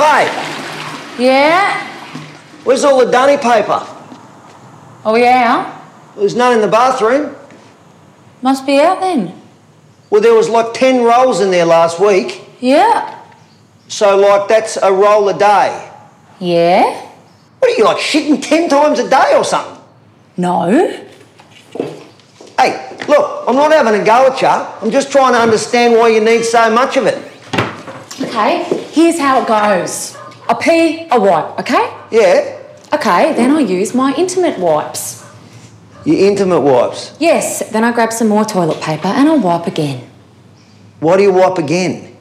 Babe, Yeah? where's all the dunny paper? Oh, yeah? There's none in the bathroom. Must be out then. Well, there was like 10 rolls in there last week. Yeah. So, like, that's a roll a day. Yeah? What are you, like, shitting 10 times a day or something? No. Hey, look, I'm not having a go at you. I'm just trying to understand why you need so much of it. Okay, here's how it goes. a pee, a wipe, okay? Yeah, Okay, then I use my intimate wipes. your intimate wipes. Yes, then I grab some more toilet paper and I wipe again. Why do you wipe again?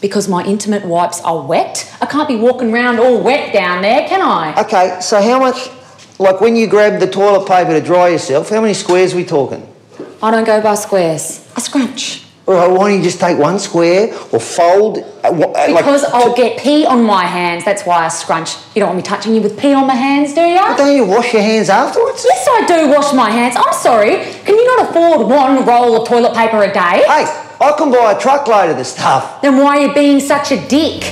Because my intimate wipes are wet. I can't be walking around all wet down there, can I? Okay, so how much, like when you grab the toilet paper to dry yourself, how many squares are we talking? I don't go by squares. I scrunch. Right, why don't you just take one square or fold? uh, uh, like, Because I'll to- get pee on my hands. That's why I scrunch. You don't want me touching you with pee on my hands, do ya? Don't you wash your hands afterwards? Yes, I do wash my hands. I'm sorry. Can you not afford one roll of toilet paper a day? Hey, I can buy a truckload of this stuff. Then why are you being such a dick?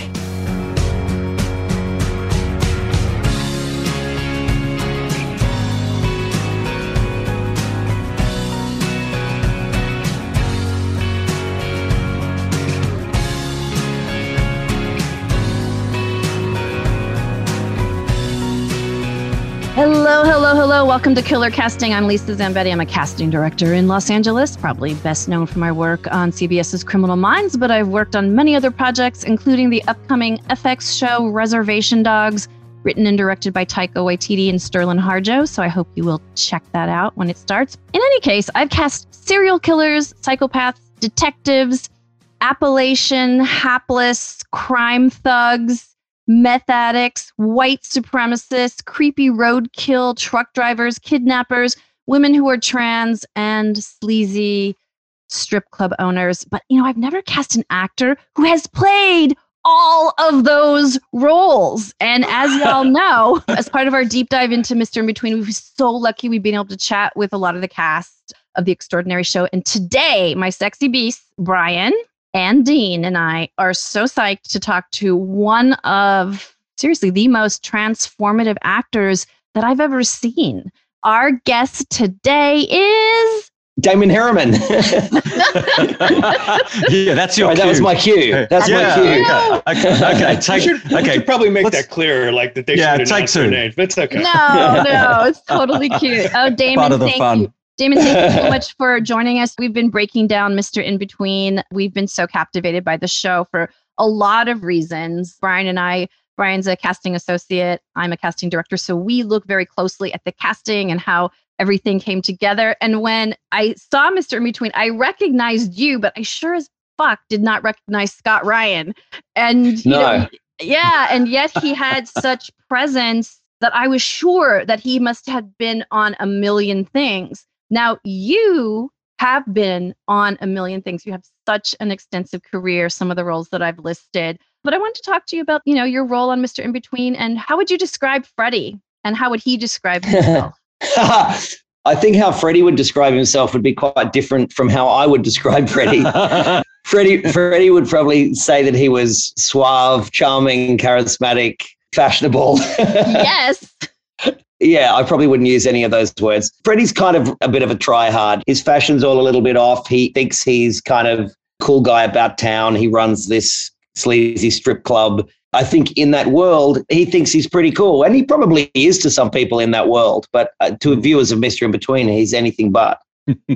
Hello. Welcome to Killer Casting. I'm Lisa Zambetti. I'm a casting director in Los Angeles, probably best known for my work on CBS's Criminal Minds, but I've worked on many other projects, including the upcoming FX show Reservation Dogs, written and directed by Taika Waititi and Sterling Harjo. So I hope you will check that out when it starts. In any case, I've cast serial killers, psychopaths, detectives, Appalachian, hapless, crime thugs, meth addicts, white supremacists, creepy roadkill truck drivers, kidnappers, women who are trans, and sleazy strip club owners. But, you know, I've never cast an actor who has played all of those roles. And as y'all know, as part of our deep dive into Mr. In Between, we were so lucky we've been able to chat with a lot of the cast of The Extraordinary Show. And today, my sexy beast, Brian, and Dean and I are so psyched to talk to one of, seriously, the most transformative actors that I've ever seen. Our guest today is. Damon Herriman. yeah, that's your Right, that was my cue. That's yeah, my cue. Okay, okay, okay. We Take, should, we okay. should probably make let's- that clearer, like that they Yeah, should take announce their two. names, but it's okay. No, no, it's totally cute. Oh, Damon, Part of the thank fun. you. Damon, thank you so much for joining us. We've been breaking down Mr. In Between. We've been so captivated by the show for a lot of reasons. Brian and I, Brian's a casting associate, I'm a casting director. So we look very closely at the casting and how everything came together. And when I saw Mr. In Between, I recognized you, but I sure as fuck did not recognize Scott Ryan. And you know, yeah, and yet he had such presence that I was sure that he must have been on a million things. Now, you have been on a million things. You have such an extensive career, some of the roles that I've listed. But I want to talk to you about, you know, your role on Mr. In Between and how would you describe Freddie and how would he describe himself? I think how Freddie would describe himself would be quite different from how I would describe Freddie. Freddie, Freddie would probably say that he was suave, charming, charismatic, fashionable. yes. yeah, I probably wouldn't use any of those words. Freddie's kind of a bit of a tryhard. His fashion's all a little bit off. He thinks he's kind of cool guy about town. He runs this sleazy strip club. I think in that world, he thinks he's pretty cool. And he probably is to some people in that world. But uh, to viewers of Mr. In Between, he's anything but.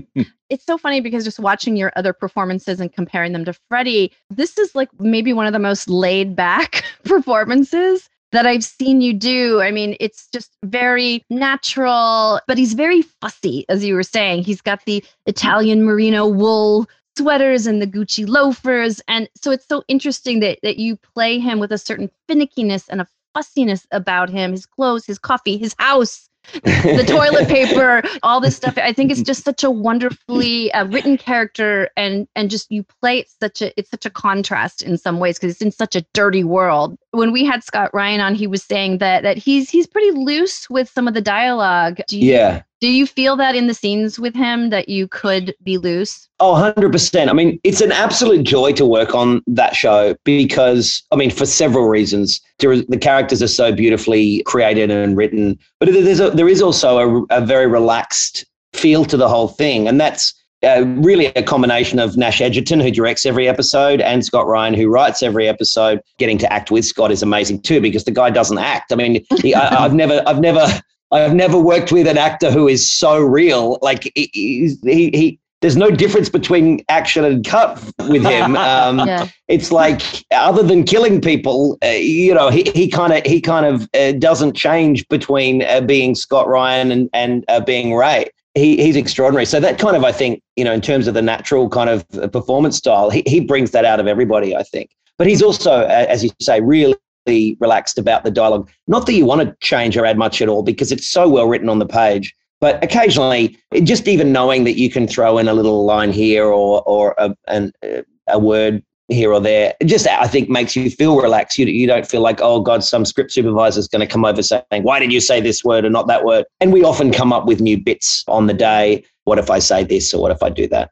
it's so funny because just watching your other performances and comparing them to Freddie, this is like maybe one of the most laid back performances that I've seen you do. I mean, it's just very natural, but he's very fussy, as you were saying. He's got the Italian merino wool sweaters and the Gucci loafers. And so it's so interesting that, that you play him with a certain finickiness and a fussiness about him, his clothes, his coffee, his house, the toilet paper, all this stuff. I think it's just such a wonderfully uh, written character, and and just you play it such a it's such a contrast in some ways because it's in such a dirty world. When we had Scott Ryan on, he was saying that that he's he's pretty loose with some of the dialogue. Do you, Yeah. Do you feel that in the scenes with him that you could be loose? Oh, 100%. I mean, it's an absolute joy to work on that show because, I mean, for several reasons. The characters are so beautifully created and written, but there's a, there is also a, a very relaxed feel to the whole thing. And that's uh, really a combination of Nash Edgerton, who directs every episode, and Scott Ryan, who writes every episode. Getting to act with Scott is amazing too, because the guy doesn't act. I mean, he, I, I've never, I've never, I've never worked with an actor who is so real. Like he, he, he there's no difference between action and cut with him. Um, yeah. It's like other than killing people, uh, you know, he he kind of he kind of uh, doesn't change between uh, being Scott Ryan and and uh, being Ray he, he's extraordinary. So that kind of, I think, you know, in terms of the natural kind of uh, performance style, he, he brings that out of everybody, I think. But he's also, as you say, really relaxed about the dialogue. Not that you want to change or add much at all, because it's so well written on the page. But occasionally, just even knowing that you can throw in a little line here or or a, an, a word here or there. Just, I think, makes you feel relaxed. You, you don't feel like, oh, God, some script supervisor is going to come over saying, why did you say this word and not that word? And we often come up with new bits on the day. What if I say this or what if I do that?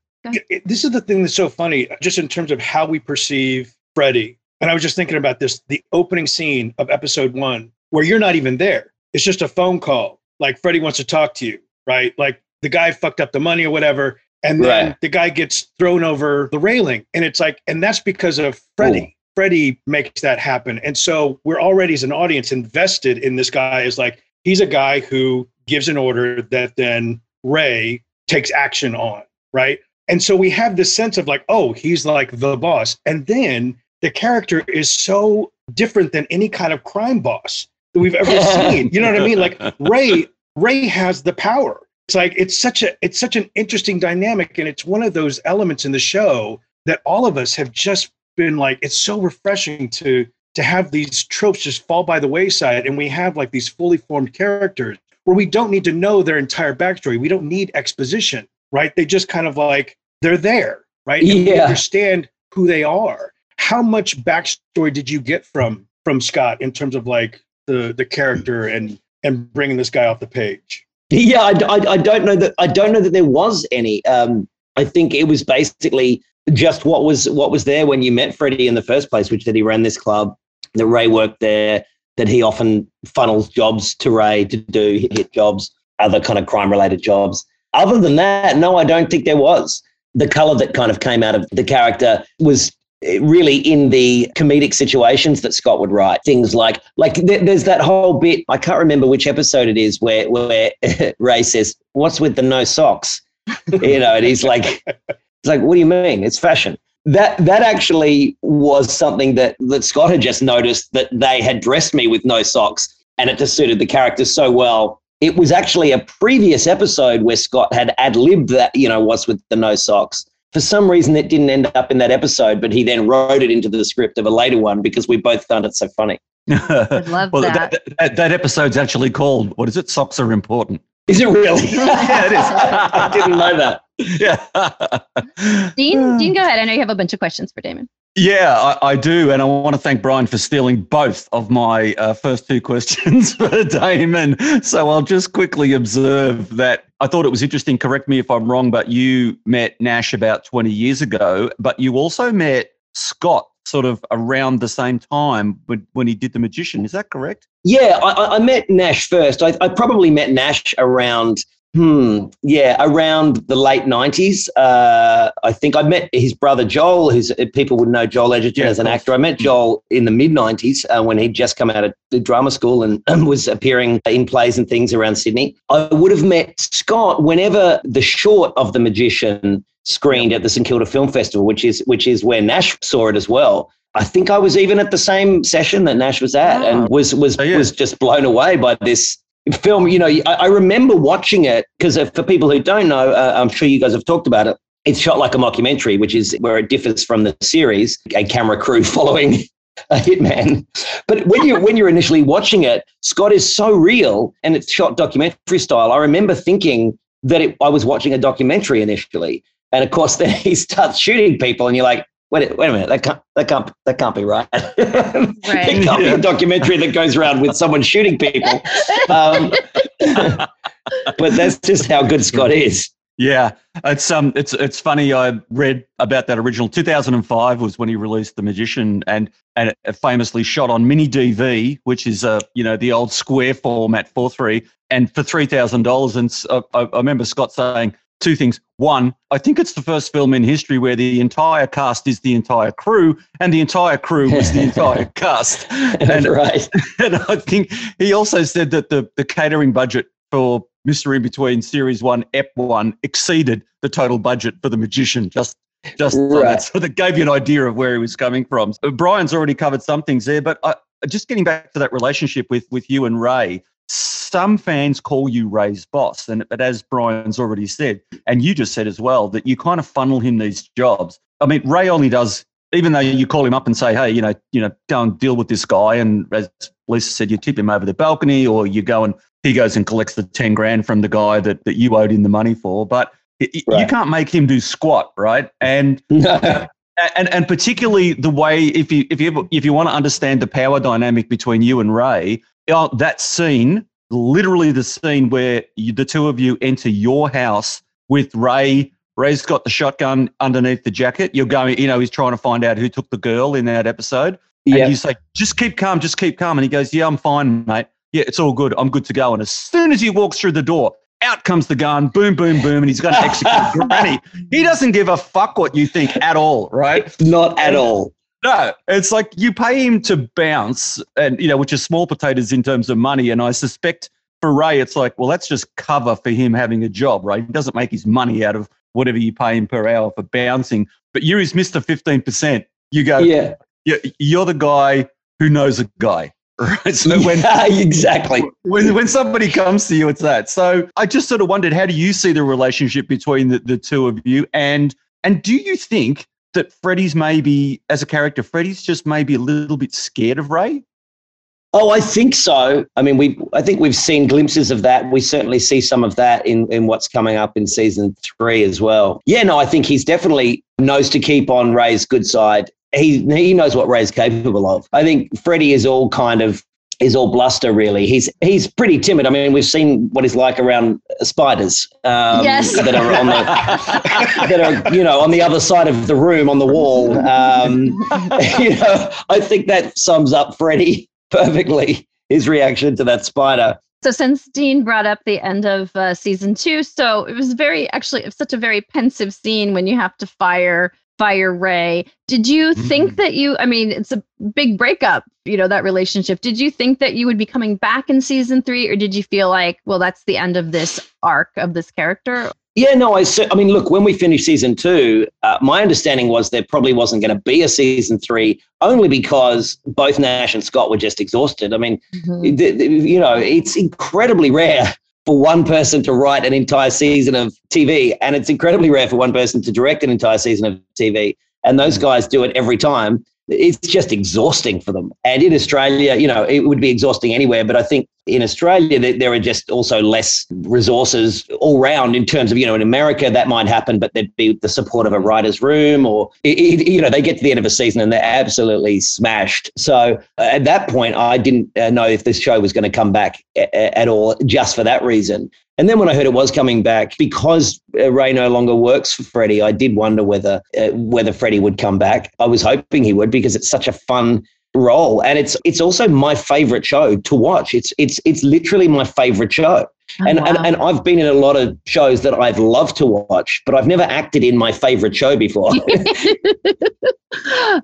This is the thing that's so funny, just in terms of how we perceive Freddie. And I was just thinking about this the opening scene of episode one, where you're not even there. It's just a phone call. Like Freddie wants to talk to you, right? Like the guy fucked up the money or whatever and then right. the guy gets thrown over the railing and it's like and that's because of freddie Ooh. freddie makes that happen and so we're already as an audience invested in this guy as like he's a guy who gives an order that then ray takes action on right and so we have this sense of like oh he's like the boss and then the character is so different than any kind of crime boss that we've ever seen. You know what i mean? Like ray ray has the power. It's like it's such a it's such an interesting dynamic and it's one of those elements in the show that all of us have just been like it's so refreshing to to have these tropes just fall by the wayside and we have like these fully formed characters where we don't need to know their entire backstory. We don't need exposition right? They just kind of like they're there right? And yeah. we understand who they are how much backstory did you get from from scott in terms of like the the character and and bringing this guy off the page yeah, I, I, I, don't know that I don't know that there was any. Um, I think it was basically just what was what was there when you met Freddie in the first place, which that he ran this club, that Ray worked there, that he often funnels jobs to Ray to do hit jobs, other kind of crime related jobs. Other than that, no, I don't think there was. The color that kind of came out of the character was really in the comedic situations that Scott would write. Things like like there's that whole bit I can't remember which episode it is where where Ray says, "What's with the no socks?" you know, and he's like, "It's like, what do you mean? It's fashion." That that actually was something that that Scott had just noticed that they had dressed me with no socks, and it just suited the character so well. It was actually a previous episode where Scott had ad libbed that, you know, what's with the no socks for some reason it didn't end up in that episode, but he then wrote it into the script of a later one because we both found it so funny. I love well, that. That, that. that episode's actually called "What is it? Socks are important." Is it really? yeah, it is. I didn't know that. Yeah. Dean, Dean, go ahead. I know you have a bunch of questions for Damon. Yeah, I, I, do. And I want to thank Brian for stealing both of my uh, first two questions for Damon. So I'll just quickly observe that I thought it was interesting. Correct me if I'm wrong, but you met Nash about 20 years ago, but you also met Scott sort of around the same time when, when he did The Magician. Is that correct? Yeah, I, I met Nash first. I, I probably met Nash around Hmm. Yeah, around the late '90s, uh, I think I met his brother Joel. Who's uh, people would know Joel Edgerton yeah, as an actor. I met Joel in the mid '90s uh, when he'd just come out of the drama school and, was appearing in plays and things around Sydney. I would have met Scott whenever the short of The Magician screened at the St Kilda Film Festival, which is which is where Nash saw it as well. I think I was even at the same session that Nash was at, oh. and was was oh, yeah. was just blown away by this film, you know, I, I remember watching it because for people who don't know, uh, I'm sure you guys have talked about it. It's shot like a mockumentary, which is where it differs from the series, a camera crew following a hitman. But when you when you're initially watching it, Scott is so real and it's shot documentary style. I remember thinking that it, I was watching a documentary initially, and of course then he starts shooting people, and you're like, wait, wait a minute, that can't, that can't, that can't be right. right. it can't yeah. be a documentary that goes around with someone shooting people. Um, but that's just how good Scott is. Yeah, it's um, it's it's funny. I read about that original. 2005 was when he released The Magician, and and it famously shot on mini DV, which is a you know the old square format four three, and for three thousand dollars. And I, I remember Scott saying two things. One, I think it's the first film in history where the entire cast is the entire crew, and the entire crew was the entire cast. And, right. And I think he also said that the the catering budget for Mr. In Between Series 1, Ep 1 exceeded the total budget for The Magician. Just just right. that. So that gave you an idea of where he was coming from. So Brian's already covered some things there, but I, just getting back to that relationship with, with you and Ray, some fans call you Ray's boss. And but as Brian's already said, and you just said as well, that you kind of funnel him these jobs. I mean, Ray only does even though you call him up and say, hey, you know, you know, go and deal with this guy, and as Lisa said, you tip him over the balcony, or you go and he goes and collects the 10 grand from the guy that, that you owed him the money for. But it, right. you can't make him do squat, right? And and and particularly the way if you if you if you want to understand the power dynamic between you and Ray, uh, that scene, literally the scene where you, the two of you enter your house with Ray. Ray's got the shotgun underneath the jacket. You're going, you know, he's trying to find out who took the girl in that episode. And yep. you say, just keep calm, just keep calm. And he goes, Yeah, I'm fine, mate yeah, it's all good. I'm good to go. And as soon as he walks through the door, out comes the gun, boom, boom, boom, and he's going to execute Granny. He doesn't give a fuck what you think at all, right? Not at all. No, it's like you pay him to bounce, and you know, which is small potatoes in terms of money. And I suspect for Ray, it's like, well, that's just cover for him having a job, right? He doesn't make his money out of whatever you pay him per hour for bouncing. But you're his Mister Fifteen Percent. You go, yeah, you're the guy who knows a guy. Right. So when yeah, exactly when when somebody comes to you, it's that. So I just sort of wondered, how do you see the relationship between the, the two of you? And and do you think that Freddie's maybe as a character, Freddie's just maybe a little bit scared of Ray? Oh, I think so. I mean, we I think we've seen glimpses of that. We certainly see some of that in in what's coming up in season three as well. Yeah, no, I think he's definitely knows to keep on Ray's good side he he knows what Ray's capable of. I think Freddie is all kind of is all bluster really. He's he's pretty timid. I mean, we've seen what he's like around spiders um, yes. that are on the that are you know on the other side of the room on the wall. Um, you know, I think that sums up Freddie perfectly. His reaction to that spider. So since Dean brought up the end of uh, season two, so it was very actually such a very pensive scene when you have to fire Fire Ray. Did you mm-hmm. think that you, I mean, it's a big breakup, you know, that relationship. Did you think that you would be coming back in season three, or did you feel like, well, that's the end of this arc of this character? Yeah, no, I, I mean, look, when we finished season two, uh, my understanding was there probably wasn't going to be a season three, only because both Nash and Scott were just exhausted. I mean, mm-hmm. the, the, you know, it's incredibly rare for one person to write an entire season of TV, and it's incredibly rare for one person to direct an entire season of TV. And those mm. guys do it every time it's just exhausting for them. And in Australia, you know, it would be exhausting anywhere. But I think in Australia, there are just also less resources all round in terms of, you know, in America, that might happen, but there'd be the support of a writer's room or, you know, they get to the end of a season and they're absolutely smashed. So at that point, I didn't uh, know if this show was going to come back at all just for that reason. And then when I heard it was coming back, because uh, Ray no longer works for Freddie, I did wonder whether uh, whether Freddie would come back. I was hoping he would because it's such a fun role, and it's it's also my favorite show to watch. It's it's it's literally my favorite show. Oh, and, wow. and and I've been in a lot of shows that I've loved to watch, but I've never acted in my favorite show before.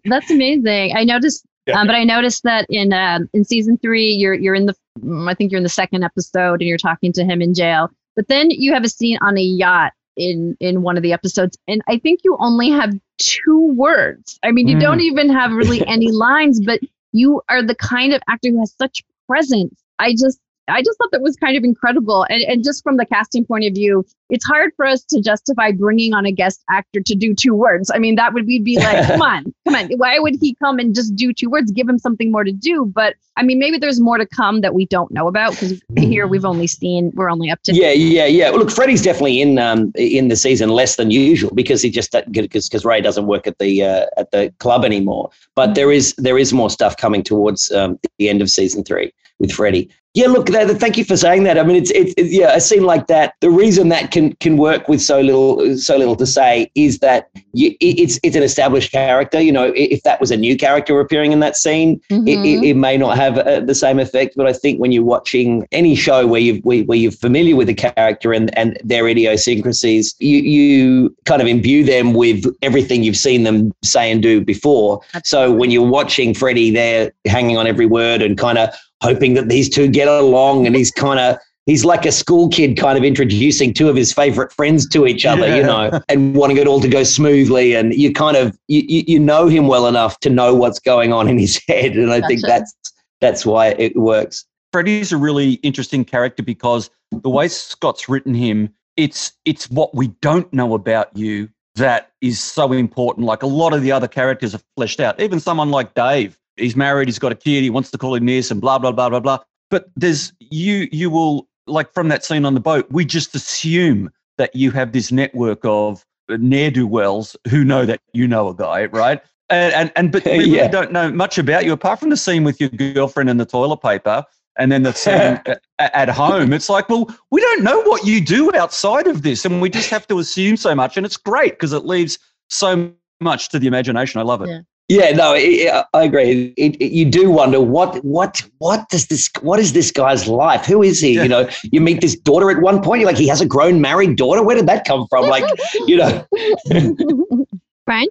That's amazing. I noticed yeah. Um, but I noticed that in uh, in season three, you're you're in the mm, I think you're in the second episode, and you're talking to him in jail. But then you have a scene on a yacht in in one of the episodes, and I think you only have two words. I mean, you mm. don't even have really any lines, but you are the kind of actor who has such presence. I just I just thought that was kind of incredible. And, and just from the casting point of view, it's hard for us to justify bringing on a guest actor to do two words. I mean, that would we'd be like, come on, come on. Why would he come and just do two words? Give him something more to do. But I mean, maybe there's more to come that we don't know about because here we've only seen we're only up to yeah, yeah, yeah. Well, look, Freddie's definitely in um in the season less than usual because he just because because Ray doesn't work at the uh, at the club anymore. But mm-hmm. there is there is more stuff coming towards um, the end of season three with Freddie. Yeah, look, thank you for saying that. I mean, it's, it's, it's yeah, a scene like that. The reason that can can work with so little so little to say is that you, it's it's an established character. You know, if that was a new character appearing in that scene, mm-hmm. it, it, it, may not have uh, the same effect. But I think when you're watching any show where you where, where you're familiar with a character and and their idiosyncrasies, you you kind of imbue them with everything you've seen them say and do before. Absolutely. So when you're watching Freddie, they're hanging on every word and kind of hoping that these two get along and he's kind of he's like a school kid kind of introducing two of his favorite friends to each other yeah. you know and wanting it all to go smoothly. And you kind of you, you know him well enough to know what's going on in his head. And i gotcha. think that's that's why it works. Freddie's a really interesting character because the way scott's written him it's it's what we don't know about you that is so important. Like a lot of the other characters are fleshed out. Even someone like dave he's married, he's got a kid, he wants to call him this, and blah blah blah blah blah. But there's you you will like from that scene on the boat, we just assume that you have this network of ne'er do wells who know that you know a guy, right? And and, and but we really yeah. don't know much about you apart from the scene with your girlfriend and the toilet paper. And then the scene at home, it's like, well, we don't know what you do outside of this, and we just have to assume so much. And it's great because it leaves so much to the imagination. I love it. Yeah. Yeah, no, it, I agree. It, it, you do wonder what, what, what does this, what is this guy's life? Who is he? Yeah. You know, you meet this daughter at one point. You're like, he has a grown married daughter. Where did that come from? Like, you know, Brian.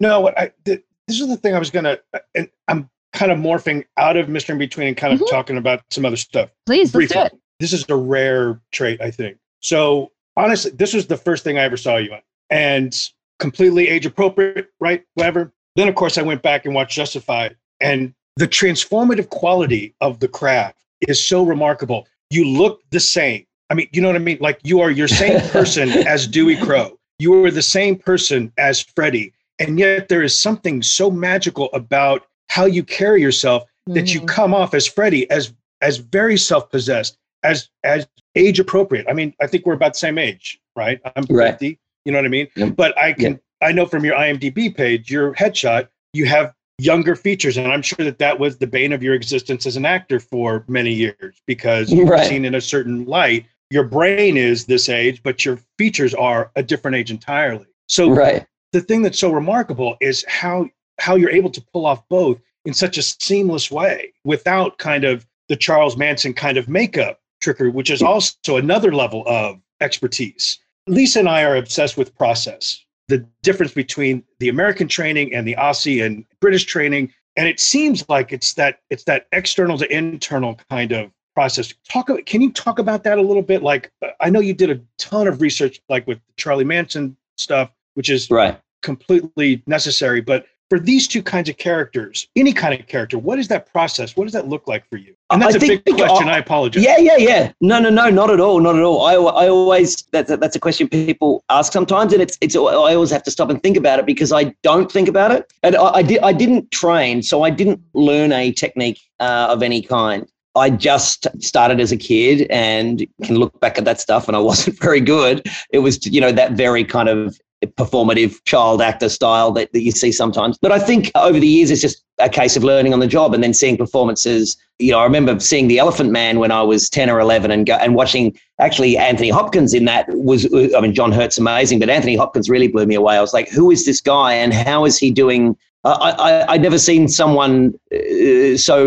No, I, this is the thing I was gonna, and I'm kind of morphing out of Mr. In Between and kind of mm-hmm. talking about some other stuff. Please, let's do it. This is a rare trait, I think. So honestly, this was the first thing I ever saw you on, and completely age appropriate, right? Whatever then, of course, I went back and watched Justified, and the transformative quality of the craft is so remarkable. You look the same. I mean, you know what I mean? Like you are your same person as Dewey Crowe. You are the same person as Freddie. And yet there is something so magical about how you carry yourself mm-hmm. that you mm-hmm. come off as Freddie as as very self-possessed, as as age appropriate. I mean, I think we're about the same age, right? I'm 50. Right. You know what I mean? Yep. But I can. I know from your IMDb page, your headshot, you have younger features, and I'm sure that that was the bane of your existence as an actor for many years because you're right. seen in a certain light. Your brain is this age, but your features are a different age entirely. So, right. the thing that's so remarkable is how how you're able to pull off both in such a seamless way without kind of the Charles Manson kind of makeup trickery, which is also another level of expertise. Lisa and I are obsessed with process the difference between the American training and the Aussie and British training. And it seems like it's that it's that external to internal kind of process. Talk. Can you talk about that a little bit? Like, I know you did a ton of research, like with Charlie Manson stuff, which is right. completely necessary. But for these two kinds of characters, any kind of character, what is that process? What does that look like for you? And that's I a think, big question. Uh, I apologize. Yeah, yeah, yeah. No, no, no, not at all, not at all. I, I always that's a, that's a question people ask sometimes, and it's it's I always have to stop and think about it because I don't think about it, and I, I did I didn't train, so I didn't learn a technique uh, of any kind. I just started as a kid and can look back at that stuff and I wasn't very good. It was, you know, that very kind of performative child actor style that, that you see sometimes. But I think over the years, it's just a case of learning on the job and then seeing performances. You know, I remember seeing The Elephant Man when I was 10 or 11 and, go, and watching actually Anthony Hopkins in that was, I mean, John Hurt's amazing, but Anthony Hopkins really blew me away. I was like, who is this guy and how is he doing I, I, I'd never seen someone uh, so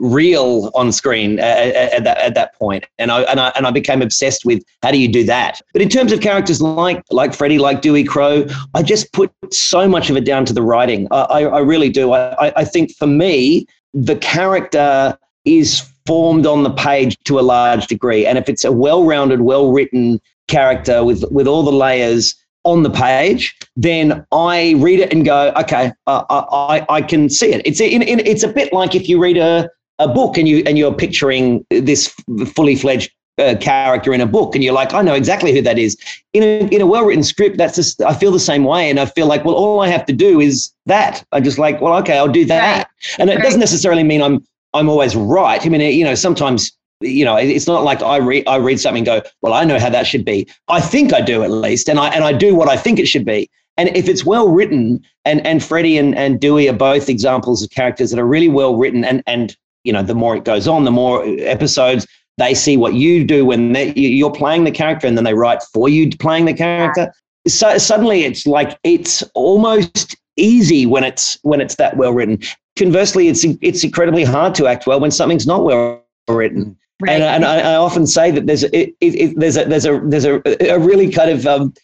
real on screen at, at, that, at that point. And I, and, I, and I became obsessed with how do you do that? But in terms of characters like, like Freddie, like Dewey Crowe, I just put so much of it down to the writing. I, I, I really do. I, I think for me, the character is formed on the page to a large degree. And if it's a well rounded, well written character with, with all the layers, on the page, then I read it and go, okay, uh, I, I can see it. It's in, in, it's a bit like if you read a, a book and you and you're picturing this fully fledged uh, character in a book, and you're like, I know exactly who that is. In a in a well written script, that's just I feel the same way, and I feel like, well, all I have to do is that. I just like, well, okay, I'll do that, right. and it right. doesn't necessarily mean I'm I'm always right. I mean, you know, sometimes you know, it's not like I read I read something and go, well, I know how that should be. I think I do at least, and I and I do what I think it should be. And if it's well written, and and Freddie and, and Dewey are both examples of characters that are really well written and and you know, the more it goes on, the more episodes they see what you do when they, you're playing the character and then they write for you playing the character. So suddenly it's like it's almost easy when it's when it's that well written. Conversely, it's it's incredibly hard to act well when something's not well written. Right. And, and I, I, often say that there's a, it, it, there's a there's a there's a, a really kind of um,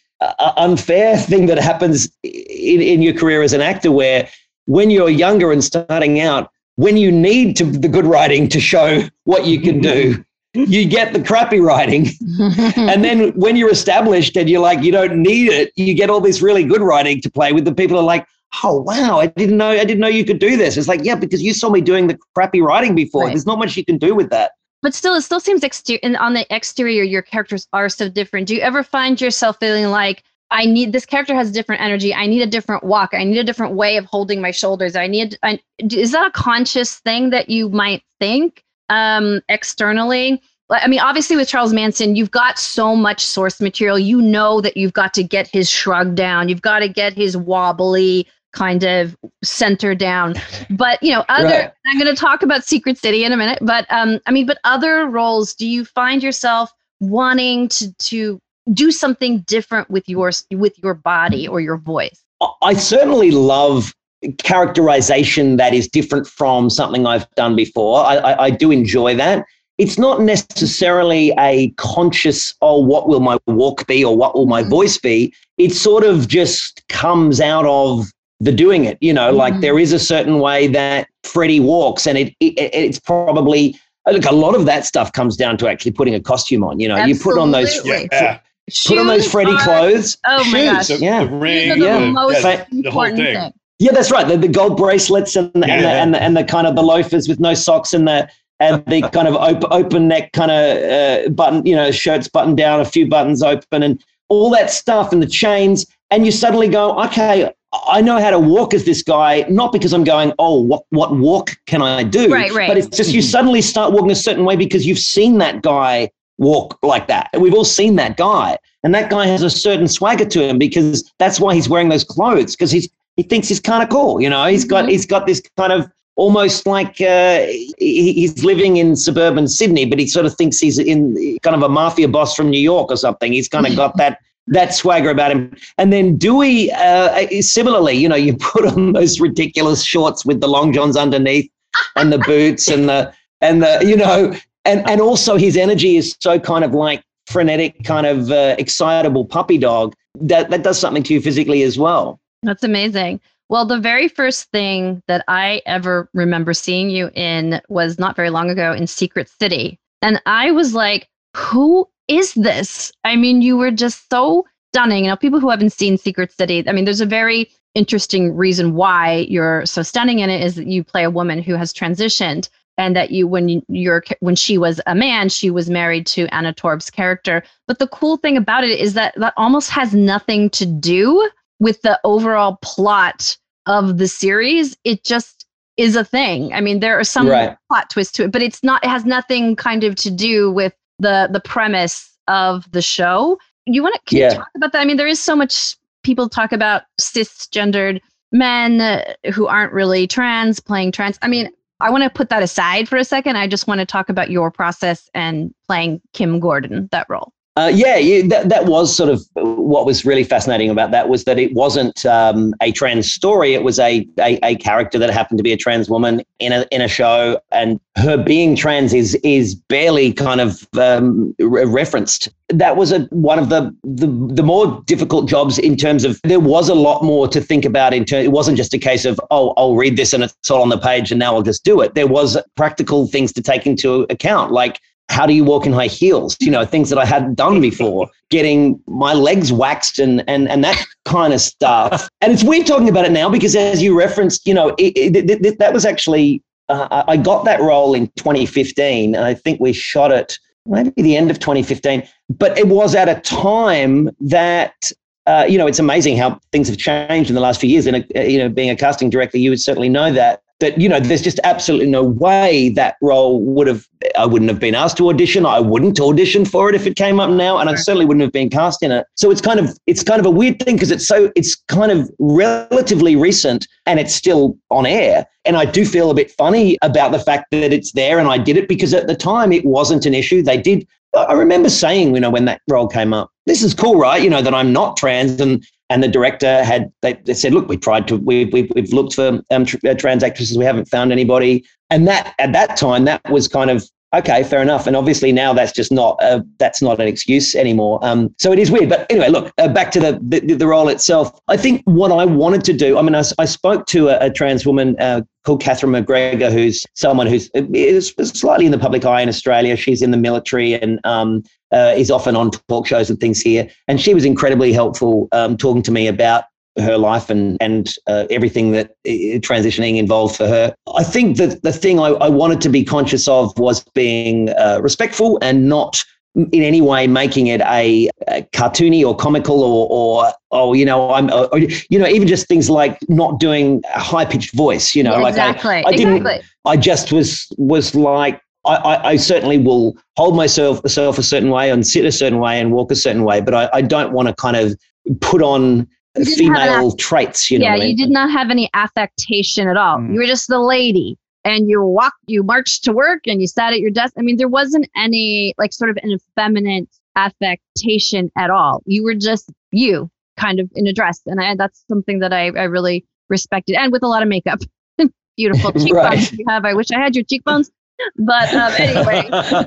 unfair thing that happens in, in your career as an actor where when you're younger and starting out, when you need to, the good writing to show what you can do, you get the crappy writing. and then when you're established and you're like, you don't need it, you get all this really good writing to play with. The people are like, oh wow, I didn't know, I didn't know you could do this. It's like, yeah, because you saw me doing the crappy writing before. Right. There's not much you can do with that. But still, it still seems exterior. On the exterior, your characters are so different. Do you ever find yourself feeling like I need this character has different energy. I need a different walk. I need a different way of holding my shoulders. I need. I, is that a conscious thing that you might think um, externally? I mean, obviously, with Charles Manson, you've got so much source material. You know that you've got to get his shrug down. You've got to get his wobbly kind of center down. But you know, other. Right. I'm going to talk about Secret City in a minute. But um, I mean, but other roles. Do you find yourself wanting to to do something different with your with your body or your voice? I certainly love characterization that is different from something I've done before. I, I, I do enjoy that. It's not necessarily a conscious, oh, what will my walk be or what will my mm-hmm. voice be? It sort of just comes out of the doing it. You know, mm-hmm. like there is a certain way that Freddie walks, and it, it it's probably look a lot of that stuff comes down to actually putting a costume on. You know, Absolutely. you put on those. Yeah. Put on those Freddie clothes. Oh my gosh! yeah, the ring, the, the most yeah, important thing. thing. Yeah, that's right. The, the gold bracelets and the, yeah, and, the, and, the, and the kind of the loafers with no socks and the and the kind of open, open neck kind of uh, button, you know, shirts buttoned down, a few buttons open, and all that stuff, and the chains. And you suddenly go, okay, I know how to walk as this guy, not because I'm going, oh, what what walk can I do? Right, right. But it's just you suddenly start walking a certain way because you've seen that guy walk like that. We've all seen that guy. And that guy has a certain swagger to him because that's why he's wearing those clothes, because he's he thinks he's kind of cool. You know, he's got mm-hmm. he's got this kind of almost like uh, he's living in suburban Sydney, but he sort of thinks he's in kind of a mafia boss from New York or something. He's kind of got that that swagger about him. And then Dewey, uh, similarly, you know, you put on those ridiculous shorts with the long johns underneath and the boots and the and the you know, and and also his energy is so kind of like frenetic, kind of uh, excitable puppy dog that that does something to you physically as well. That's amazing. Well, the very first thing that I ever remember seeing you in was not very long ago in Secret City. And I was like, who is this? I mean, you were just so stunning. You know, people who haven't seen Secret City, I mean, there's a very interesting reason why you're so stunning in it is that you play a woman who has transitioned and that you when you, you're when she was a man she was married to anna torv's character but the cool thing about it is that that almost has nothing to do with the overall plot of the series, it just is a thing. I mean, there are some right. plot twists to it, but it's not. It has nothing kind of to do with the the premise of the show. You want to can yeah. you talk about that? I mean, there is so much people talk about cisgendered men uh, who aren't really trans playing trans. I mean, I want to put that aside for a second. I just want to talk about your process and playing Kim Gordon, that role. Uh, yeah, yeah that, that was sort of what was really fascinating about that was that it wasn't um, a trans story. It was a, a, a character that happened to be a trans woman in a in a show, and her being trans is is barely kind of um, re- referenced. That was a one of the, the the more difficult jobs in terms of there was a lot more to think about. In terms, it wasn't just a case of oh I'll read this and it's all on the page and now I'll just do it. There was practical things to take into account, like how do you walk in high heels? You know, things that I hadn't done before, getting my legs waxed and and and that kind of stuff. And it's weird talking about it now because, as you referenced, you know, it, it, it, that was actually uh, I got that role in 2015, and I think we shot it maybe the end of 2015. But it was at a time that uh, you know, it's amazing how things have changed in the last few years. And uh, you know, being a casting director, you would certainly know that that you know there's just absolutely no way that role would have I wouldn't have been asked to audition. I wouldn't audition for it if it came up mm-hmm. now, and I certainly wouldn't have been cast in it. So it's kind of it's kind of a weird thing because it's so it's kind of relatively recent and it's still on air. And I do feel a bit funny about the fact that it's there and I did it because at the time it wasn't an issue. They did I remember saying, you know, when that role came up, this is cool, right? You know, that I'm not trans and and the director had they, they said look we tried to we, we, we've looked for um, tr- uh, trans actresses we haven't found anybody. And that at that time that was kind of okay fair enough and obviously now that's just not uh, that's not an excuse anymore um, so it is weird but anyway look uh, back to the, the, the role itself i think what i wanted to do i mean i, I spoke to a, a trans woman uh, called Catherine McGregor, who's someone who's is slightly in the public eye in Australia. She's in the military and um, uh, is often on talk shows and things here. And she was incredibly helpful um, talking to me about her life and and uh, everything that uh, transitioning involved for her. I think that the thing I, I wanted to be conscious of was being uh, respectful and not in any way making it a, a cartoony or comical or, or oh you know I'm or, you know even just things like not doing a high pitched voice you know Yeah, like I- I, didn't exactly. I just was was like I, I, I certainly will hold myself myself a certain way and sit a certain way and walk a certain way but I, I don't want to kind of put on You didn't have an female traits you know yeah, what I you mean? did not have any affectation at all. Mm. You were just the lady. And you walked, you marched to work and you sat at your desk. I mean, there wasn't any like sort of an effeminate affectation at all. You were just you kind of in a dress. And I, that's something that I, I really respected and with a lot of makeup. Beautiful cheekbones Right. you have. I wish I had your cheekbones. But um, anyway, uh,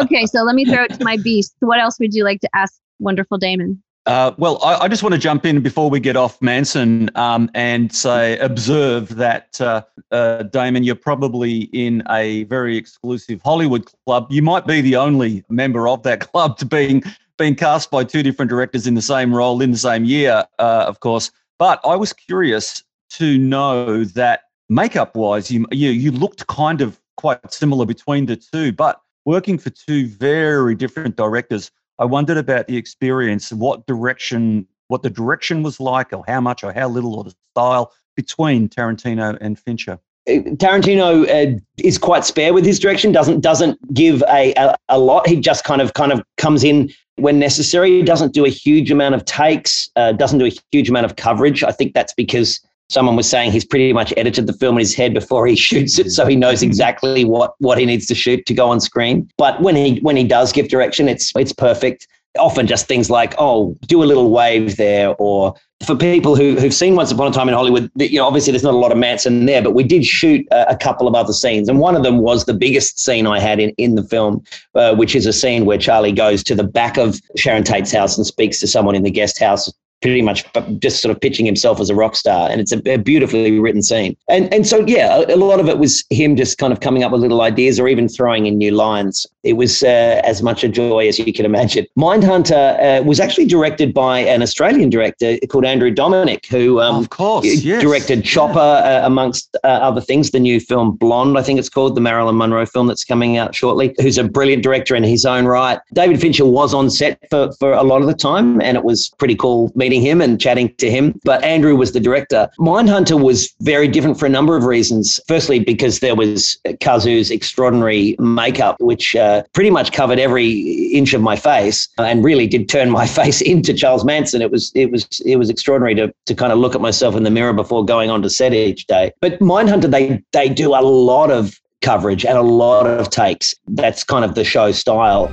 okay, so let me throw it to my beast. What else would you like to ask wonderful Damon? Uh, well, I, I just want to jump in before we get off Manson um, and say, observe that, uh, uh, Damon, you're probably in a very exclusive Hollywood club. You might be the only member of that club to being being cast by two different directors in the same role in the same year, uh, of course. But I was curious to know that makeup-wise, you you you looked kind of quite similar between the two, but working for two very different directors. I wondered about the experience, what direction, what the direction was like, or how much or how little, or the style between Tarantino and Fincher. Tarantino uh, is quite spare with his direction. Doesn't doesn't give a, a a lot. He just kind of kind of comes in when necessary. Doesn't do a huge amount of takes. Uh, doesn't do a huge amount of coverage. I think that's because someone was saying he's pretty much edited the film in his head before he shoots it, so he knows exactly what what he needs to shoot to go on screen. But when he when he does give direction, it's it's perfect. Often just things like, oh, do a little wave there, or for people who, who've seen Once Upon a Time in Hollywood, you know, obviously there's not a lot of Manson there, but we did shoot a, a couple of other scenes. And one of them was the biggest scene I had in, in the film, uh, which is a scene where Charlie goes to the back of Sharon Tate's house and speaks to someone in the guest house pretty much just sort of pitching himself as a rock star and it's a, a beautifully written scene. And and so yeah a, a, lot of it was him just kind of coming up with little ideas or even throwing in new lines. It was uh, as much a joy as you can imagine. Mindhunter uh, was actually directed by an australian director called andrew dominik who um, of course, yes. directed chopper uh, amongst uh, other things the new film blonde i think it's called the marilyn monroe film that's coming out shortly who's a brilliant director in his own right. David fincher was on set for, for a lot of the time and it was pretty cool meeting him and chatting to him. But andrew was the director. Mindhunter was very different for a number of reasons. Firstly because there was kazu's extraordinary makeup which uh, pretty much covered every inch of my face and really did turn my face into charles manson. It was it was it was extraordinary to, to kind of look at myself in the mirror before going on to set each day. But mindhunter they they do a lot of coverage and a lot of takes. That's kind of the show style.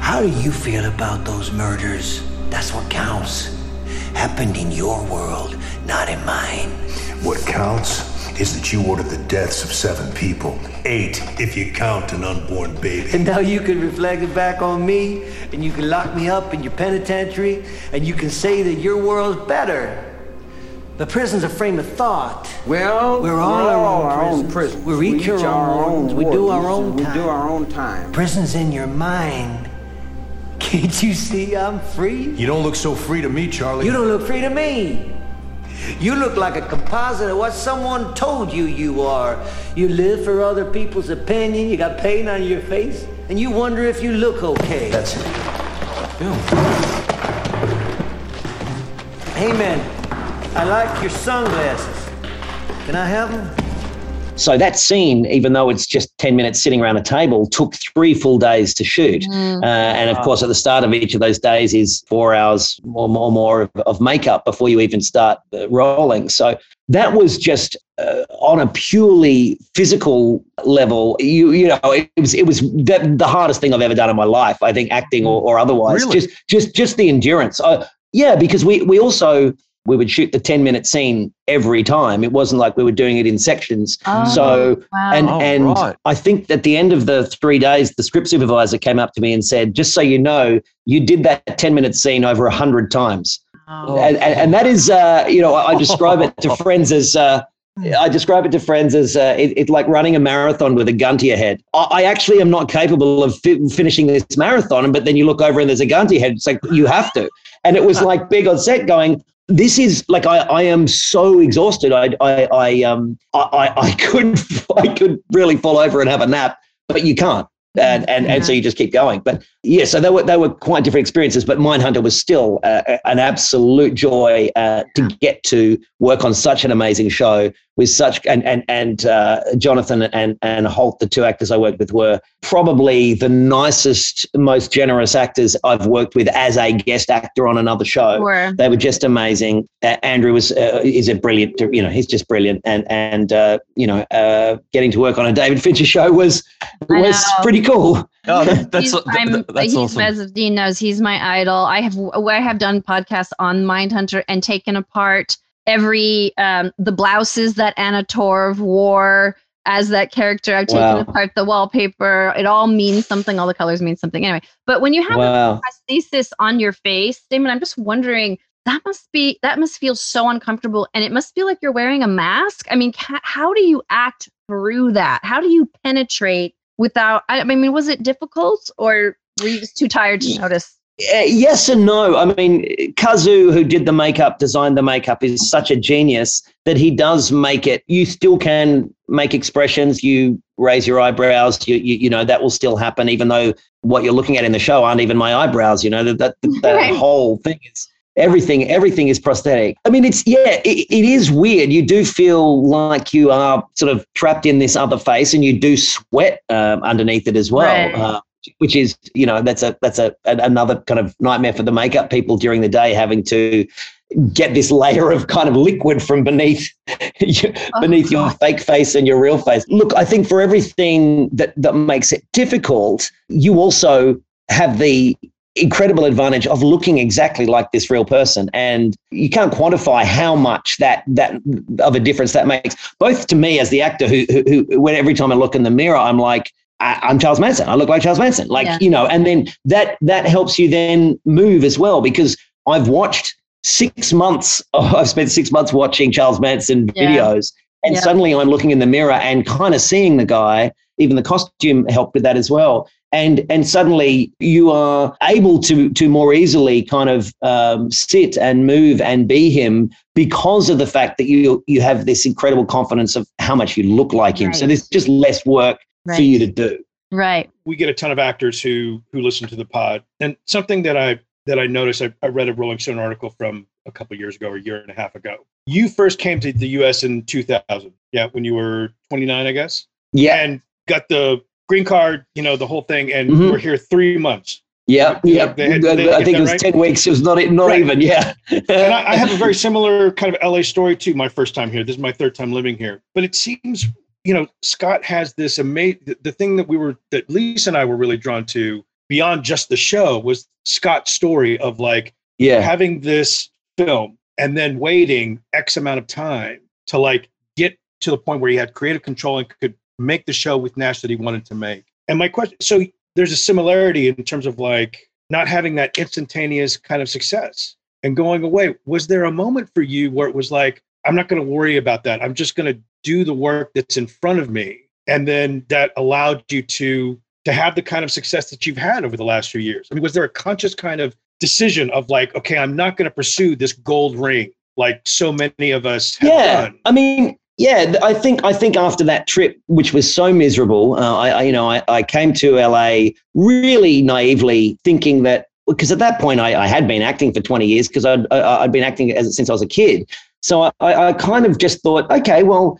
How do you feel about those murders? That's what counts. Happened in your world, not in mine. What counts is that you ordered the deaths of seven people. Eight, if you count an unborn baby. And now you can reflect it back on me, and you can lock me up in your penitentiary, and you can say that your world's better. The prison's a frame of thought. Well, We're all our own prisons. We're each our own wards. We do our own We time. do our own time. Prison's in your mind. Can't you see I'm free? You don't look so free to me, Charlie. You don't look free to me. You look like a composite of what someone told you you are. You live for other people's opinion, you got pain on your face, and you wonder if you look okay. That's it. Hey man, I like your sunglasses. Can I have them? So that scene, even though it's just 10 minutes sitting around a table, took three full days to shoot. Mm. Uh, and of course, at the start of each of those days is four hours or more, more of, of makeup before you even start uh, rolling. So that was just uh, on a purely physical level. You you know, it was it was the, the hardest thing I've ever done in my life. I think acting or, or otherwise. Really? Just just just the endurance. Uh, yeah, because we we also we would shoot the 10 minute scene every time. It wasn't like we were doing it in sections. Oh, so wow. and Oh, and right. I think at the end of the three days, the script supervisor came up to me and said, "Just so you know, you did that ten minute scene over a hundred times." Oh. And, and, and that is, uh, you know, I I describe it to friends as. Uh, I describe it to friends as uh, it, like running a marathon with a gun to your head. I, I actually am not capable of fi- finishing this marathon, but then you look over and there's a gun to your head. It's like you have to. And it was like big on set going, this is like I, I am so exhausted. I I I um I, I could I could really fall over and have a nap, but you can't. And and, and so you just keep going. But yeah, so they were they were quite different experiences. But Mindhunter was still uh, an absolute joy uh, to get to work on such an amazing show with such and and and uh, Jonathan and and Holt, the two actors I worked with, were probably the nicest, most generous actors I've worked with as a guest actor on another show. Sure. They were just amazing. Uh, Andrew was uh, is a brilliant, you know, he's just brilliant, and and uh, you know, uh, getting to work on a David Fincher show was was pretty cool. Oh, that, that's He's- that- that's he's, awesome. As Dean knows, he's my idol. I have I have done podcasts on Mindhunter and taken apart every um, the blouses that Anna Torv wore as that character. I've taken Wow. apart the wallpaper. It all means something. All the colors mean something. Anyway, but when you have a Wow. prosthesis on your face, Damon, I'm just wondering. That must be that must feel so uncomfortable, and it must feel like you're wearing a mask. I mean, ca- how do you act through that? How do you penetrate without? I I mean, was it difficult, or were you just too tired to notice? Uh, yes and no. I mean, Kazu, who did the makeup, designed the makeup, is such a genius that he does make it. You still can make expressions. You raise your eyebrows. You, you, you know that will still happen, even though what you're looking at in the show aren't even my eyebrows. You know that that, that Right. whole thing is everything. Everything is prosthetic. I mean, it's yeah, it, it is weird. You do feel like you are sort of trapped in this other face, and you do sweat um, underneath it as well. Right. Uh, which is you know that's a that's a, a another kind of nightmare for the makeup people during the day having to get this layer of kind of liquid from beneath your- Oh, beneath your fake face and your real face. Look i think for everything that that makes it difficult you also have the incredible advantage of looking exactly like this real person. And you can't quantify how much that that of a difference that makes. Both to me as the actor who who, who when every time i look in the mirror i'm like I, I'm Charles Manson. I look like Charles Manson. Like, Yeah. you know, and then that that helps you then move as well because I've watched six months. I've spent six months watching Charles Manson Yeah. videos, and Yeah. suddenly I'm looking in the mirror and kind of seeing the guy. Even the costume helped with that as well. And and suddenly you are able to to more easily kind of um, sit and move and be him because of the fact that you you have this incredible confidence of how much you look like him. So there's just less work for you to do. Right. we get a ton of actors who who listen to the pod and something that i that i noticed i, I read a rolling stone article from a couple years ago or a year and a half ago you first came to the us in 2000 yeah when you were 29 i guess Yeah. and got the green card you know the whole thing and Mhm. we're here three months Yeah, yeah. They had- they I think it was right? ten weeks. It was not not Right. even. Yeah. and I, I have a very similar kind of LA story too. My first time here. This is my third time living here. But it seems, you know, Scott has this amazing. The, the thing that we were, that Lisa and I were really drawn to beyond just the show was Scott's story of like yeah. having this film and then waiting X amount of time to like get to the point where he had creative control and could make the show with Nash that he wanted to make. And my question, so there's a similarity in terms of like not having that instantaneous kind of success and going away. Was there a moment for you where it was like, I'm not going to worry about that. I'm just going to do the work that's in front of me. And then that allowed you to to have the kind of success that you've had over the last few years. I mean, was there a conscious kind of decision of like, okay, I'm not going to pursue this gold ring like so many of us have yeah. done? I mean, yeah. I think I think after that trip, which was so miserable, uh, I, I you know I, I came to LA really naively thinking that because at that point I, I had been acting for 20 years because I'd, I- I'd been acting as, since I was a kid. So I, I kind of just thought, okay, well,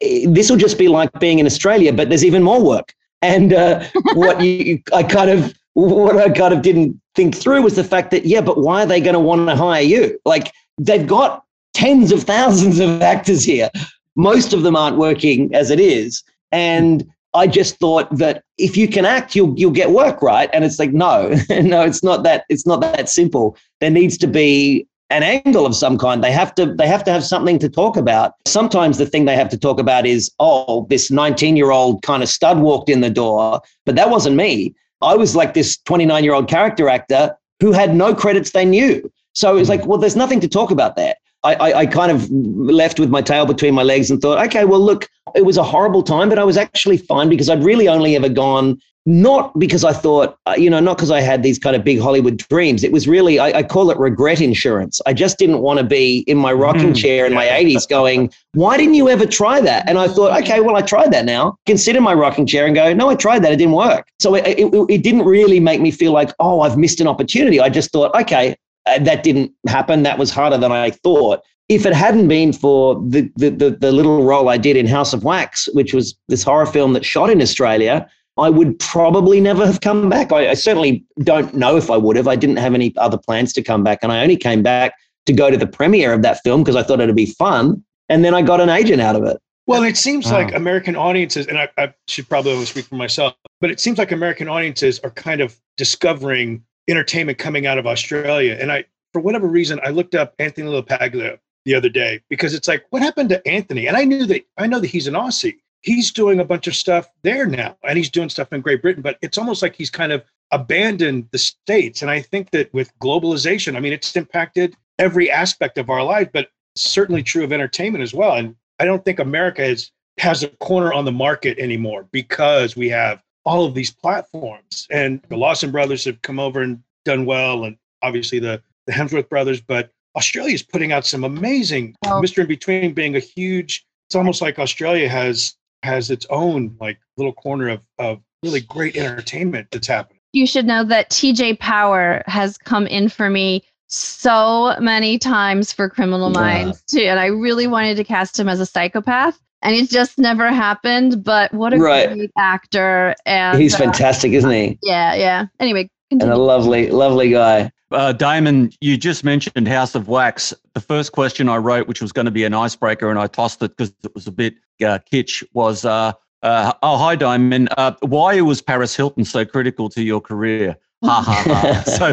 this will just be like being in Australia, but there's even more work. And uh, what you, I kind of, what I kind of didn't think through was the fact that, yeah, but why are they going to want to hire you? Like they've got tens of thousands of actors here. Most of them aren't working as it is. And I just thought that if you can act, you'll you'll get work, right? And it's like, no, no, it's not that it's not that simple. There needs to be an angle of some kind. They have to they have to have something to talk about. Sometimes the thing they have to talk about is, oh, this 19-year-old kind of stud walked in the door, but that wasn't me. I was like this 29-year-old character actor who had no credits they knew. So it was like, well, there's nothing to talk about there. I, I, I kind of left with my tail between my legs and thought, okay, well, look, it was a horrible time, but I was actually fine because I'd really only ever gone not because I thought, uh, you know, not because I had these kind of big Hollywood dreams. It was really, I, I call it regret insurance. I just didn't want to be in my rocking mm, chair in my 80s going, why didn't you ever try that? And I thought, okay, well, I tried that now. Consider my rocking chair and go, no, I tried that. It didn't work. So it, it, it didn't really make me feel like, oh, I've missed an opportunity. I just thought, okay, uh, that didn't happen. That was harder than I thought if it hadn't been for the, the, the, the, little role I did in House of Wax, which was this horror film that shot in Australia, I would probably never have come back. I, I, certainly don't know if I would have. I didn't have any other plans to come back. And I only came back to go to the premiere of that film because I thought it'd be fun. And then I got an agent out of it. Well, it seems wow. like American audiences, and I, I should probably only speak for myself, but it seems like American audiences are kind of discovering entertainment coming out of Australia. And I, for whatever reason, I looked up Anthony LaPaglia the other day because it's like, what happened to Anthony? And I knew that I know that he's an Aussie, he's doing a bunch of stuff there now and he's doing stuff in Great Britain, but it's almost like he's kind of abandoned the States. And I think that with globalization, I mean, it's impacted every aspect of our life, but certainly true of entertainment as well. And I don't think America is, has a corner on the market anymore because we have all of these platforms. And the Lawson brothers have come over and done well, and obviously the, the Hemsworth brothers, but Australia is putting out some amazing oh. Mr. In Between being a huge, it's almost like Australia has has its own like little corner of, of really great entertainment that's happening. You should know that TJ Power has come in for me so many times for Criminal Minds too, and I really wanted to cast him as a psychopath, and it just never happened. But what a right. great actor! And he's uh, fantastic, isn't he? Yeah, yeah. Anyway, continue. and a lovely, lovely guy. Uh, Damon, you just mentioned House of Wax. The first question I wrote, which was going to be an icebreaker, and I tossed it because it was a bit uh, kitsch, was uh, uh, Oh, hi, Damon. Uh, why was Paris Hilton so critical to your career? ha ha ha. So,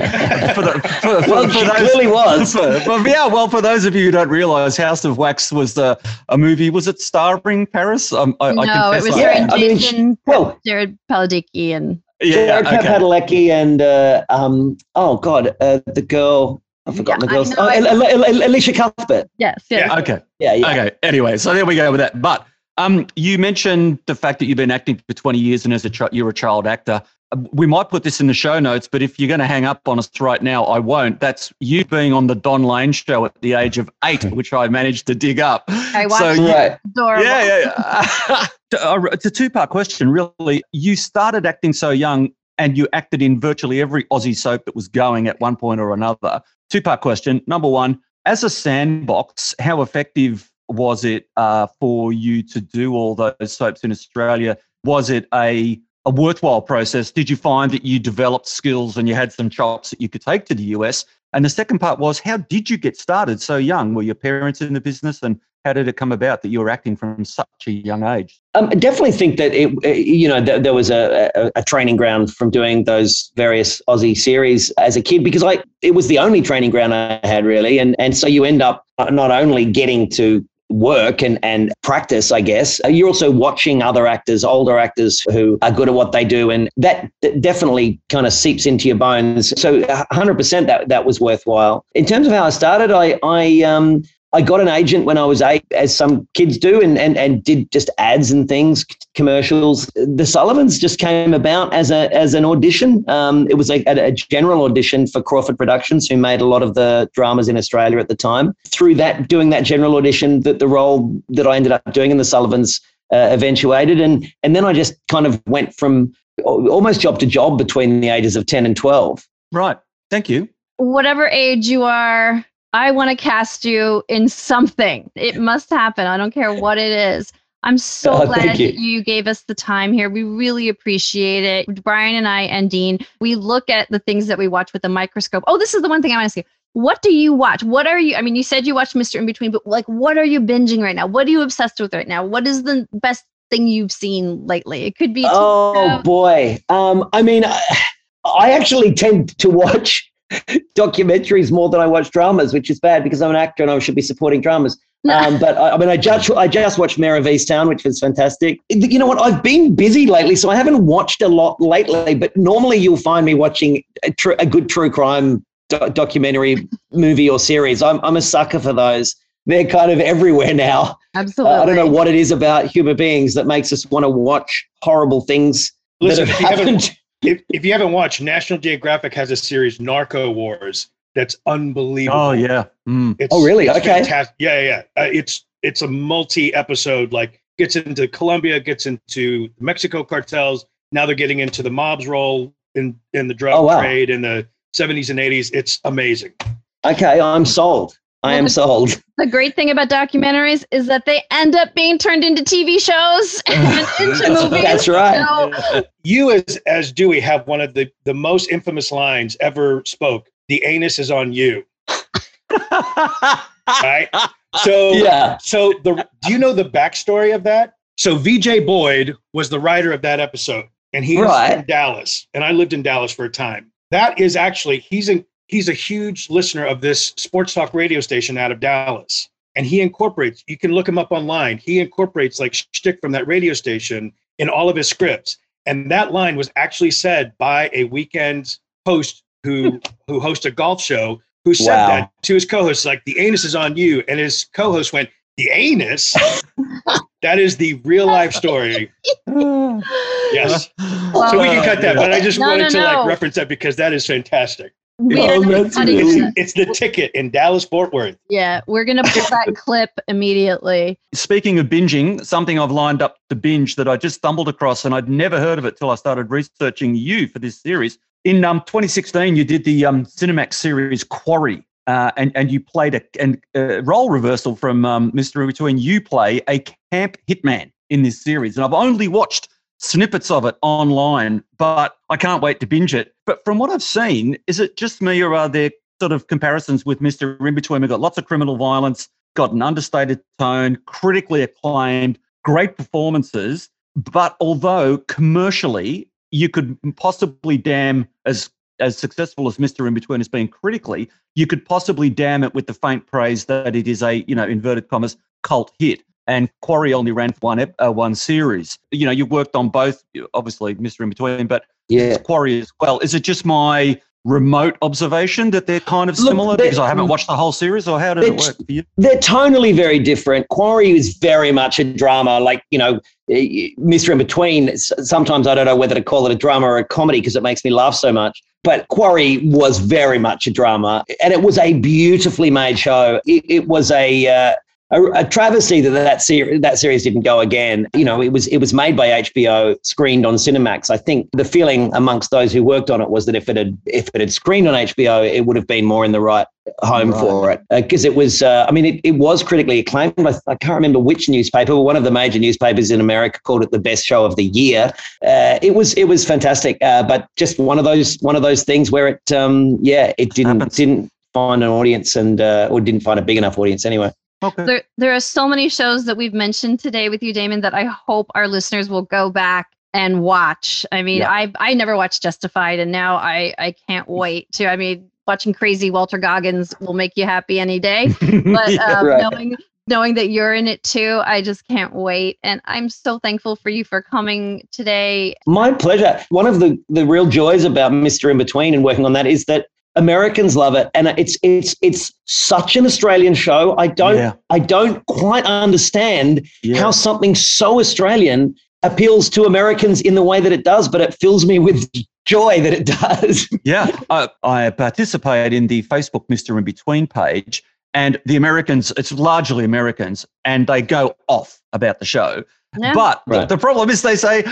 for the, for, for, well, for those, clearly was. For, yeah, well, for those of you who don't realize, House of Wax was the, a movie. Was it starring Paris? Um, I, no, I it was starring Jason, I mean, well, Jared Padalecki, and yeah, okay. Padalecki and uh, um, oh god, uh, the girl. I've forgotten yeah, the girl's. Oh, Elisha Cuthbert. Yes. yes. Yeah. Okay. Yeah. Yeah. Okay. Anyway, so there we go with that. But um, you mentioned the fact that you've been acting for 20 years and as a ch- you're a child actor. We might put this in the show notes, but if you're going to hang up on us right now, I won't. That's you being on the Don Lane show at the age of eight, which I managed to dig up. I watched so you, right. Yeah, yeah. yeah. it's a two part question, really. You started acting so young and you acted in virtually every Aussie soap that was going at one point or another. Two part question. Number one, as a sandbox, how effective was it uh, for you to do all those soaps in Australia? Was it a a worthwhile process? Did you find that you developed skills and you had some chops that you could take to the US? And the second part was, how did you get started so young? Were your parents in the business and how did it come about that you were acting from such a young age? Um, I definitely think that it, you know, th- there was a, a, a, training ground from doing those various Aussie series as a kid because I it was the only training ground I had really, and and so you end up not only getting to work and, and practice, I guess. Uh, you're also watching other actors, older actors who are good at what they do. And that definitely kind of seeps into your bones. So 100% that, that was worthwhile. In terms of how I started, I, I, um, I got an agent when I was eight, as some kids do, and, and, and did just ads and things, commercials. The Sullivans just came about as a as an audition. Um, it was a, a, general audition for Crawford Productions, who made a lot of the dramas in Australia at the time. Through that, doing that general audition, that the role that I ended up doing in the Sullivans uh, eventuated, and and then I just kind of went from almost job to job between the ages of ten and twelve. Right. Thank you. Whatever age you are I want to cast you in something. It must happen. I don't care what it is. I'm so Oh, glad you. you gave us the time here. We really appreciate it. Brian and I and Dean, we look at the things that we watch with a microscope. Oh, this is the one thing I want to ask you. What do you watch? What are you? I mean, you said you watched Mr. In Between, but like, what are you binging right now? What are you obsessed with right now? What is the best thing you've seen lately? It could be. Oh boy. Um, I mean, I, I actually tend to watch documentaries more than I watch dramas, which is bad because I'm an actor and I should be supporting dramas. Um, but I, I mean, I just I just watched Mare of Easttown, which was fantastic. You know what? I've been busy lately, so I haven't watched a lot lately. But normally, you'll find me watching a, tr- a good true crime do- documentary movie or series. I'm I'm a sucker for those. They're kind of everywhere now. Absolutely. Uh, I don't know what it is about human beings that makes us want to watch horrible things Listen, that have you haven't happened. If, if you haven't watched, National Geographic has a series, Narco Wars, that's unbelievable. Oh yeah. Mm. It's, Oh, really? it's Okay. fantastic. Yeah, yeah. yeah. Uh, it's it's a multi-episode. Like gets into Colombia, gets into Mexico cartels. Now they're getting into the mob's role in in the drug Oh, wow. trade in the 70s and 80s. It's amazing. Okay, I'm sold. I am sold. The great thing about documentaries is that they end up being turned into TV shows and into movies. That's right. So, You as as Dewey have one of the the most infamous lines ever spoke. The anus is on you. Right. So Yeah. So the do you know the backstory of that? So VJ Boyd was the writer of that episode, and he's Right. in Dallas, and I lived in Dallas for a time. That is actually he's in he's a huge listener of this sports talk radio station out of Dallas, and he incorporates. You can look him up online. He incorporates like shtick from that radio station in all of his scripts, and that line was actually said by a weekend host who who hosts a golf show who said Wow. that to his co-host like the anus is on you and his co-host went the anus that is the real life story yes so we can cut that but i just No, wanted no, to no. like reference that because that is fantastic we Oh, are not that's cutting really- it. it's the ticket in dallas fort worth Yeah, we're gonna put that clip immediately. Speaking of binging, something I've lined up to binge that I just stumbled across and I'd never heard of it till I started researching you for this series. In um, 2016, you did the um, Cinemax series Quarry, uh, and and you played a and uh, role reversal from um, Mr. In Between. You play a camp hitman in this series, and I've only watched snippets of it online, but I can't wait to binge it. But from what I've seen, is it just me or are there sort of comparisons with Mr. In Between? We've got lots of criminal violence, got an understated tone, critically acclaimed, great performances. But although commercially you could possibly damn as as successful as Mr. In Between has been critically, you could possibly damn it with the faint praise that it is a, you know, inverted commas, cult hit. And Quarry only ran for one uh, one series. You know, you've worked on both, obviously Mr. In Between, but Yeah. Quarry as well. Is it just my remote observation that they're kind of Look, similar because I haven't watched the whole series, or how did it work for you? They're tonally very different. Quarry is very much a drama, like, you know, eh, Mr. In Between. Sometimes I don't know whether to call it a drama or a comedy because it makes me laugh so much. But Quarry was very much a drama, and it was a beautifully made show. It, it was a, uh, a a travesty that that series that series didn't go again. You know, it was it was made by HBO, screened on Cinemax. I think the feeling amongst those who worked on it was that if it had if it had screened on HBO, it would have been more in the right home Right. for it because it was. Uh, I mean, it, it was critically acclaimed. I, I can't remember which newspaper, but one of the major newspapers in America called it the best show of the year. Uh, it was it was fantastic, uh, but just one of those one of those things where it um, yeah it didn't Happens. didn't find an audience and uh, or didn't find a big enough audience anyway. Okay. There, there are so many shows that we've mentioned today with you, Damon, that I hope our listeners will go back and watch. I mean, Yeah. I I never watched Justified, and now I I can't wait to. I mean, watching crazy Walton Goggins will make you happy any day. But Yeah. um, right. knowing knowing that you're in it too, I just can't wait. And I'm so thankful for you for coming today. My pleasure. One of the, the real joys about Mr. In Between and working on that is that Americans love it, and it's it's it's such an Australian show. I don't Yeah. I don't quite understand Yeah. how something so Australian appeals to Americans in the way that it does, but it fills me with joy that it does. Yeah, I, I participate in the Facebook Mr. In Between page, and the Americans, it's largely Americans, and they go off about the show. Yeah. But the- Right. the problem is they say,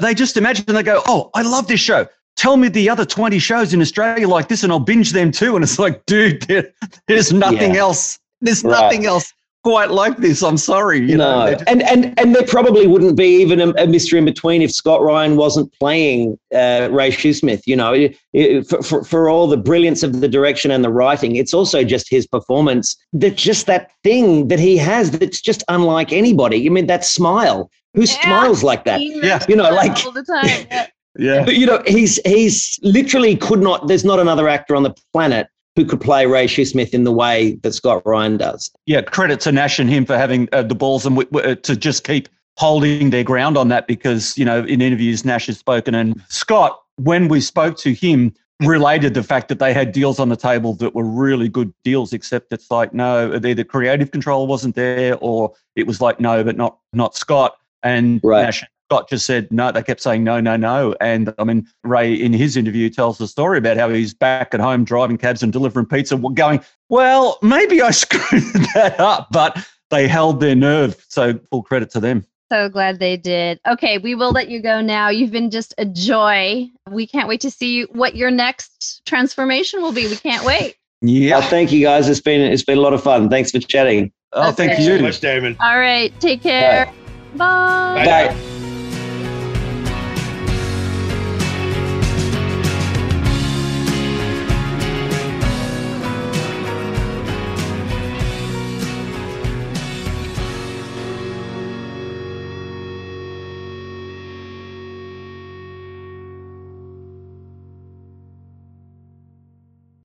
they just imagine, they go, oh, I love this show. Tell me the other 20 shows in Australia like this, and I'll binge them too. And it's like, dude, there, there's nothing Yeah. else. There's Right. nothing else. quite like this. I'm sorry. You know, no, they're just- and and and there probably wouldn't be even a, a Mr. In Between if Scott Ryan wasn't playing uh, Ray Shoesmith. You know, It- it- for, for for all the brilliance of the direction and the writing, it's also just his performance. That just that thing that he has that's just unlike anybody. I mean, that smile. Who Yeah. smiles like that? Yeah. You know, like- all the time. Yeah. Yeah. But you know, he's he's literally could not. There's not another actor on the planet who could play Ray Shoesmith in the way that Scott Ryan does. yeah, credit to Nash and him for having uh, the balls and w- w- uh, to just keep holding their ground on that because, you know, in interviews, Nash has spoken and Scott, when we spoke to him, related the fact that they had deals on the table that were really good deals, except it's like, no, either the creative control wasn't there or it was like, no, but not, not Scott. And Right. Nash Scott just said no. They kept saying no, no, no. And I mean, Ray in his interview tells the story about how he's back at home driving cabs and delivering pizza, going, well, maybe I screwed that up, but they held their nerve. So full credit to them. So glad they did. Okay, we will let you go now. You've been just a joy. We can't wait to see what your next transformation will be. We can't wait. Yeah. Uh, thank you guys. It's been it's been a lot of fun. Thanks for chatting. Oh, thank you so much, Damon. All right, take care. Bye. Bye. Bye.